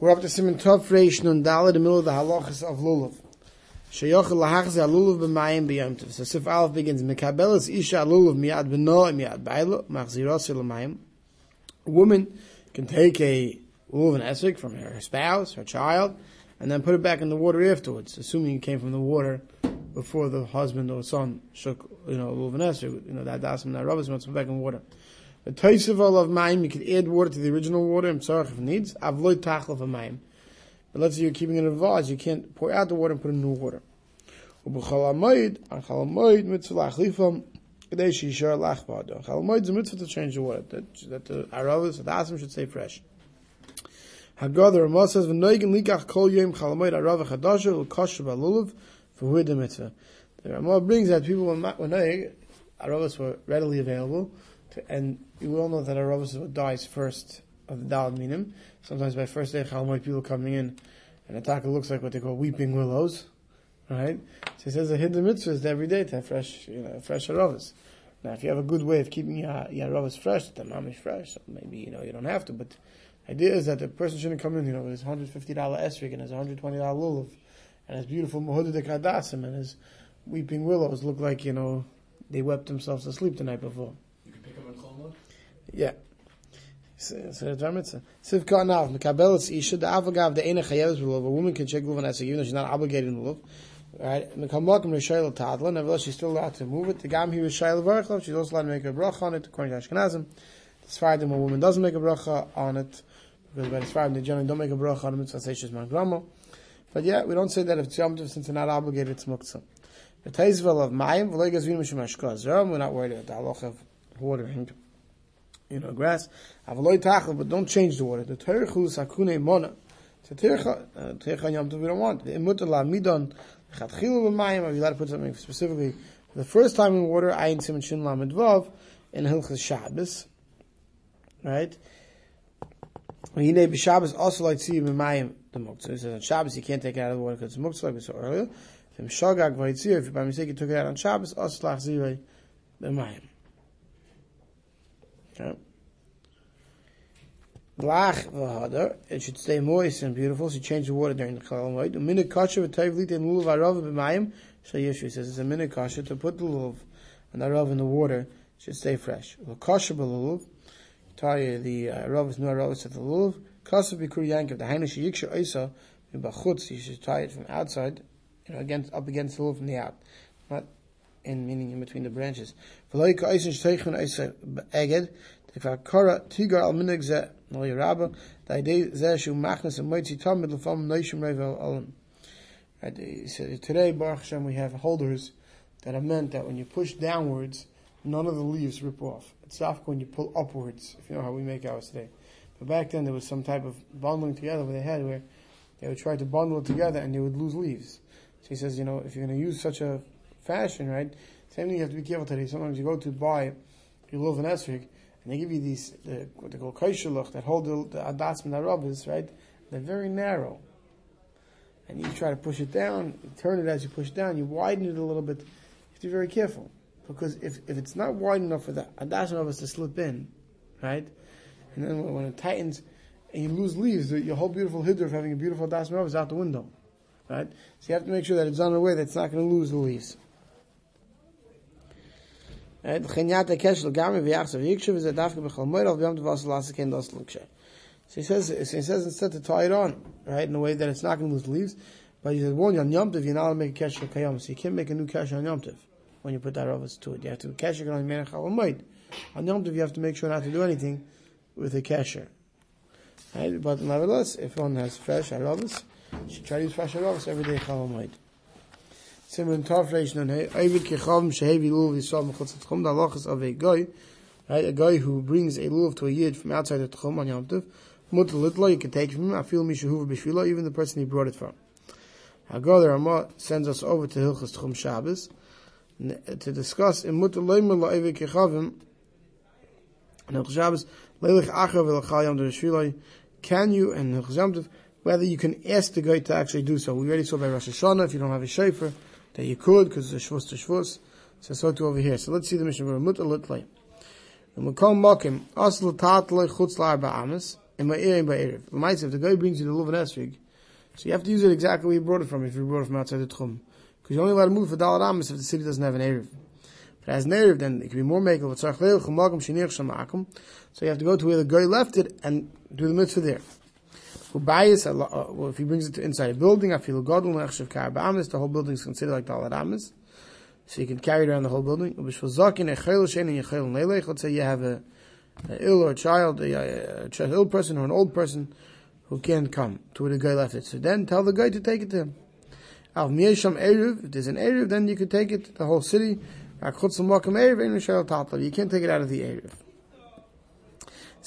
We're up to Simon Tov Reish Nun in the middle of the halachas of Lulav. Sheyochel lahachze alulav b'mayim b'yom tov. So Sif Aleph begins, Mekabelas isha alulav miyad b'no miyad b'aylo, machzirosi l'mayim. A woman can take a lulav and esrik from her spouse, her child, and then put it back in the water afterwards, assuming it came from the water before the husband or son shook, you know, lulav and esrik, you know, that dasim, that so it's put back in water. The Toisival of Maim, you can add water to the original water, im tzarech if it needs. Avloy tachlov of Maim. But let's say you're keeping it in a vase, you can't pour out the water and put in new water. Ubuchal amoid, on chal amoid, mitzvah lachlifam, kadei shishar lach ba'ado. Chal amoid is a mitzvah to change the water, that, that the aravas, the asim should stay fresh. Haggadah, the Ramah says, v'noigin likach kol yom chal amoid arava chadasha, l'kosher ba'lulav, for the mitzvah. The Ramah brings that people, when, when aravas were readily available, and you all know that aravas dies first of the Dalad Minim. Sometimes by first day, Chalmoid people coming in, and a taka looks like what they call weeping willows, right? So he says the hidden mitzvah is every day to have fresh, you know, fresh aravas. Now, if you have a good way of keeping your, your aravas fresh, the mamish fresh, so maybe, you know, you don't have to, but the idea is that the person shouldn't come in, you know, with his $150 esrig and his $120 lulav, and his beautiful Muhudah de Kadasim and his weeping willows look like, you know, they wept themselves asleep the night before. Yeah. So. Sivka now, Mekabelis Isha, the Avagav, the Ena Chayev Lulav, a woman can check Luvan Esek, even though she's not obligated in Lulav. Right? Mekamokim Rishayel Tadla, nevertheless she's still allowed to move it. The Gam here is Shayel Varchlav, she's also allowed to make a bracha on it, according to Ashkenazim. The Sfardim, a woman doesn't make a bracha on it, because by the Sfardim, they generally don't make a bracha on it, mitzvah say she's Mangramo. But yeah, we don't say that if it's Yom since they're not obligated, it's Muktzah. The Taizvel of Mayim, V'legaz Vinu Shemashkaz, we're not worried about the halacha of watering you know, grass. But don't change the water. The terchu sakune mona. A tercha, uh, tercha yom we don't want. The imut la midon, chatchilu b'mayim, are you allowed to put something specifically the first time in water, ayin simon shin la medvav, in Hilchas Shabbos, right? Yinei b'Shabbos also like see b'mayim the muktzah. He says on Shabbos you can't take it out of the water because it's muktzah like we saw earlier. If v'yitzir, by mistake you took it out on Shabbos, also lach zirei b'mayim. Okay. Lach v'hadar, it should stay moist and beautiful, so you change the water during the. A minute kasha v'tayv lit and lulav arav b'mayim, so Yeshua says it's a minute kasha to put the lulav and the arav in the water, It should stay fresh. The kasha b'lulav, tie the uh, arav is no arav at the lulav, kasha b'kur yankiv, the hainish yiksha oisa, b'chutz, you should tie it from outside, you know, against, up against the lulav from the out. Not in meaning in between the branches. And. Right, said, today, Baruch Hashem, we have holders that are meant that when you push downwards, none of the leaves rip off. It's off when you pull upwards, if you know how we make ours today. But back then, there was some type of bundling together where they had where they would try to bundle it together and they would lose leaves. So he says, you know, if you're going to use such a fashion, right? Same thing you have to be careful today. Sometimes you go to buy your lulav and esrig, and they give you these the, what they call kaishalach that hold the, the adas and right? They're very narrow, and you try to push it down, you turn it as you push down, you widen it a little bit. You have to be very careful because if, if it's not wide enough for the adas and to slip in, right? And then when it tightens and you lose leaves, your whole beautiful hiddur of having a beautiful adas is out the window, right? So you have to make sure that it's in a way that's not going to lose the leaves. Chenyat HaKesh L'gami V'yachsav Yikshav is a dafka b'chol moirav b'yom tevas l'asa ken dos l'kshay. So he says, so he says instead to tie it on, right, in a way that it's not going to lose leaves, but he says, one, on Yom Tov, you're not allowed to make a kesher kayom, so you can't make a new kesher on Yom Tov when you put that rovas to it. You have to, can only make a moed. On Yom Tov, you have to make sure not to do anything with a kesher. Right, but nevertheless, if one has fresh arovas, you should try to use fresh arovas every day chal moed. Simon Tov Reish Nun Hey, Eivid Kechavim Shehevi the halachas of a guy, right, a guy who brings a lulav to a yid from outside the Tchum on Yom Tov, Mutter you can take from him, I feel Mishahuva Bishvila, even the person he brought it from. Hagar the Ramah sends us over to Hilchas Tchum Shabbos, to discuss in Mutter Leimel Eivid Kechavim, and Hilchas Shabbos, Leilich Achav Elachal Yom Tov can you, and Hilchas whether you can ask the guy to actually do so. We already saw by Rosh Hashanah, if you don't have a shofar, that you could, because it's shvus to shvus. So so to over here. So let's see the Mishnah Berurah. Mutter litlay. And we call makim, asl tatle chutz la'arba amas. in my and by Erev. L'maisa, if the guy brings you the Luvan Esrig, so you have to use it exactly where you brought it from, if you brought it from outside the Tchum. Because you're only allowed to move for Dalar Amis if the city doesn't have an Erev. It has an Erev, then it can be more makel. So you have to go to where the guy left it and do the mitzvah there. Ubayis, uh, if he brings it to inside a building, I feel godel nechshav kar ba'amis, the whole building is considered like Dalar Amis. So you can carry it around the whole building. Let's say you have a, a ill or a child, a, a, a, ill person or an old person who can't come to where the guy left it. So then tell the guy to take it to him. If there's an Erev, then you can take it to the whole city. You can't take it out of the Erev.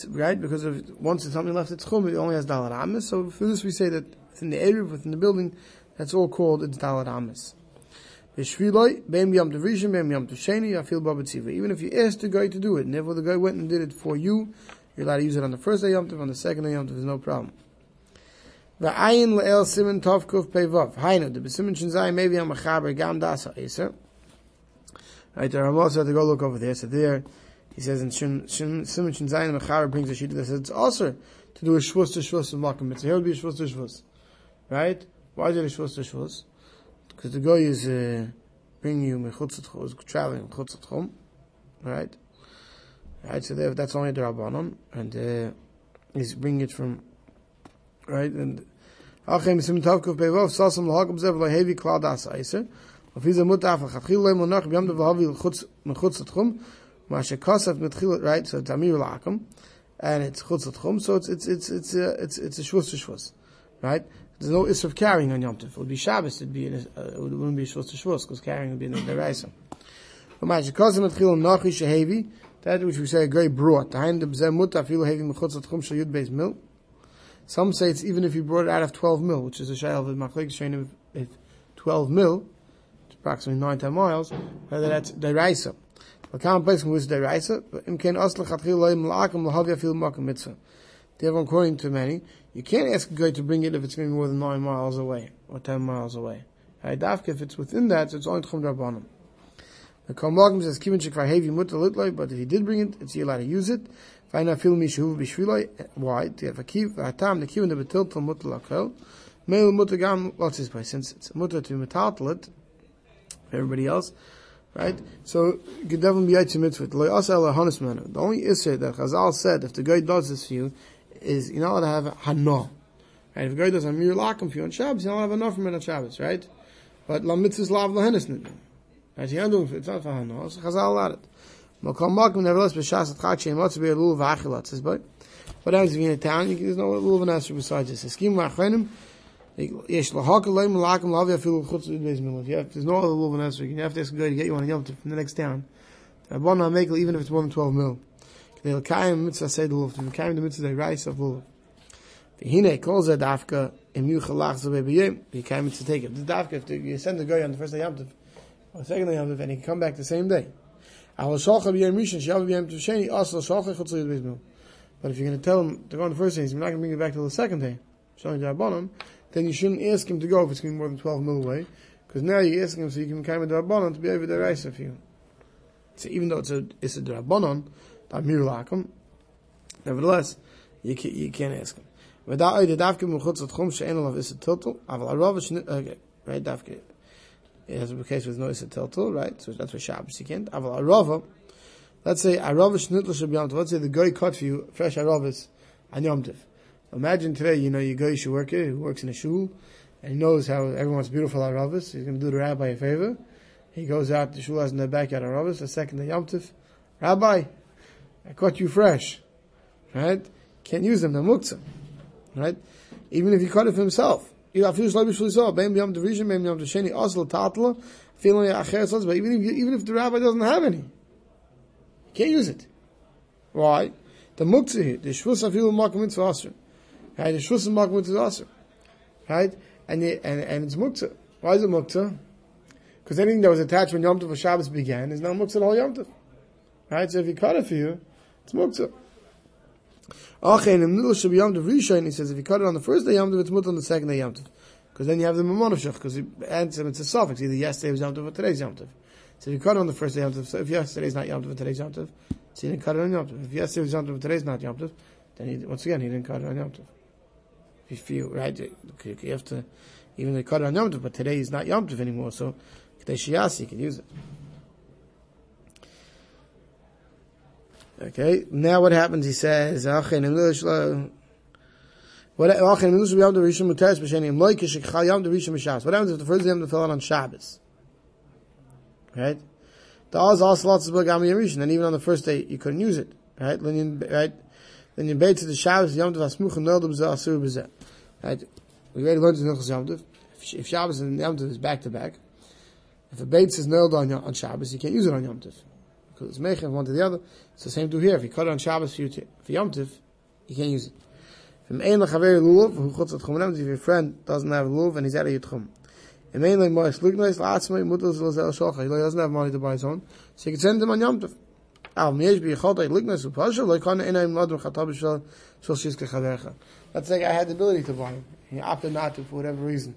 Right? Because if, once something left its chum, it only has Dalat Amis. So for this we say that within the Erev, within the building, that's all called it's Dalat Amis. Even if you ask the guy to do it, never the guy went and did it for you, you're allowed to use it on the first day on the second day there's no problem. V'ayin le'el. Hainu, the I'm a gam dasa. Right, the Ramah said to go look over there. So there, he says in Simen Shinzai, the Mechaber brings a sheet that says it's also to do a shvus to shvus in Makam Mitzvah. Here would be a shvus to shvus. Right? Why is it a shvus to shvus? Because the guy is uh, bringing you mechutz is traveling mechutz tchum. Right? Right, so that's only the Rabbanon, and uh, he's bringing it from, right, and Achem sim tavkov bevov sasam lahagam zev lahevi klal das eiser. Auf dieser Mutter einfach khil lo nach bim da vahavi khutz khutz tkhum ma she kasaf mit khil right? So tamir lakum and it's khutz tkhum so it's it's it's it's a, it's it's a shvus shvus right? There's no is of carrying on yom tov. It would be shabbos it'd be in a, uh, it wouldn't be shvus to shvus because carrying would be in the reisa but ma she kasaf mit khil shehevi that which we say a great brought some say it's even if you brought it out of 12 mil, which is a shayl of machlek shayim of 12 mil, approximately 9 10 miles, whether that's deraisa. Common place was deraisa, but im ken asl khatkhil loim la'akim lahavya fil makam mitzvah. Therefore, according to many, you can't ask a guy to bring it if it's to more than 9 miles away, or 10 miles away. Dafka, if it's within that, it's only tchum drabanim. The Kalmagim says, Kivin shekvar heavy mutter litloi, but if he did bring it, it's allowed to use it. Faina fil mi shuv bishviloi, why? To have a kiv, v'atam, the kivin the betil til mutter lakel. Meil mutter gam, his place? Since it's mutter to metaltal it, everybody else, right? So, you can definitely be. Lo yasa ala hanis menu. The only issue that Chazal said, if the guy does this for you, is you're not allowed to have hana. Right? If a guy does a mir lakum for you on Shabbos, you're not allowed to have enough from it on Shabbos, right? But la mitzvah's lav lahenis Right? You're not doing it. It's not for hana. It's Chazal allowed it. Makom makom nevertheless b'shas at chak sheim lots be a lulav achilat. Says, but what happens if you're in a town? You, can, there's no lulav an besides this. Eskim ma'achrenim. Yesh lahak aleim malakim lav yafilu chutz beis milav. There's no other lulav an You have to ask a guy to get you on a yom from the next town. Rabban make even if it's more than 12 mil. They'll kaim mitzvah say the lulav. They'll kaim the mitzvah the rice of lulav. Hine calls it dafka im yuchalach zabebiyim. You kaim to take it. The dafka if you send the guy on the first day yom or the second day yom and he come back the same day. But if you're going to tell him to go on the first day, he's not going to bring it back till the second day, showing the then you shouldn't ask him to go if it's going to be more than 12 mil away, because now you're asking him so you can come with the Rabbanon to be over the rice of you. So even though it's a, it's a Rabbanon, the Amir Lakum, nevertheless, you, can, you can't ask him. Right, Dafke. It has a case with no Issa Tiltel, right? So that's why Shabbos you can't. Aval Arava, let's say Arava Shnitl Shabbat, let's say the guy cut for you, fresh Aravis, on Yom Tiv. Imagine today, you know, you go, you should work here, who works in a shul, and he knows how everyone's beautiful aravas. He's going to do the rabbi a favor. He goes out, the shul has in the backyard aravas. The second day Yom Tov, Rabbi, I caught you fresh, right? Can't use them, the muktzah, right? Even if he caught it for himself. Even if even if the rabbi doesn't have any can't use it why the muktzah the shvus afilu makom mitzvah right the shvus makom mitzvah asr right and the, and and it's muktzah why is it muktzah because anything that was attached when Yom Tov Shabbos began is now muktzah all Yom Tov right so if he cut it for you it's muktzah Okay, the middle of Yom Tov Rishon, he says if you cut it on the first day Yom Tov, it's mut on the second day Yom Tov. Because then you have the Mamonashach, because it adds it's a suffix. Either yesterday was Yom Tov or today's Yom Tov. So if you cut it on the first day Yom Tov, so if yesterday's not Yom Tov and today's Yom Tov, so you didn't cut it on Yom Tov. If yesterday was Yom Tov and today's not Yom Tov, then he, once again, he didn't cut it on Yom Tov. If feel, right, you have to, even they cut it on Yom Tov, but today is not Yom Tov anymore, so K'day Shiyasi, you can use it. Okay, now what happens? He says. What happens if the first Yom fell on Shabbos? Right. The Oz also lots of and even on the first day you couldn't use it. Right. Right. Then you bait to the Shabbos Yom Tov Asmuch and Nodum Zeh Asur B'Zeh. Right. We already learned in Hilchos Yom Tov. If Shabbos and Yom Tov is back to back, if a bait is nailed on on Shabbos, you can't use it on Yom Tov because it's meichen one to the other. It's the same to here. If you cut it on Shabbos for, you for Yom Tiv, you can't use it. If your friend doesn't have lulav and he's out of Yitchum. He doesn't have money to buy his own, so you can send him on Yom Tov. Let's say I had the ability to buy him. He opted not to for whatever reason.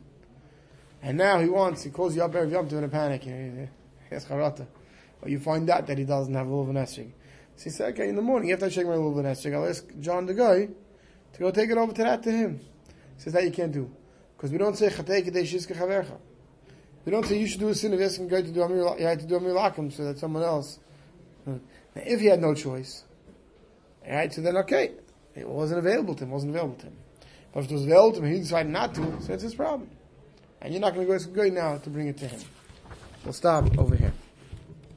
And now he wants, he calls you up every Yom in a panic. He has charata. But you find out that he doesn't have a lulav and. So he said, okay, in the morning, after I check my lulav and esrig, I'll ask John the guy to go take it over to that to him. He says that you can't do. Because we don't say, chatei kedei shizke chavercha. We don't say you should do a sin of asking guy to do amir, you to do amir lakim so that someone else. If he had no choice, right, so then okay, it wasn't available to him, wasn't available to him. But if it was available to him, he decided not to, so it's his problem. And you're not going to go a now to bring it to him. We'll stop over here.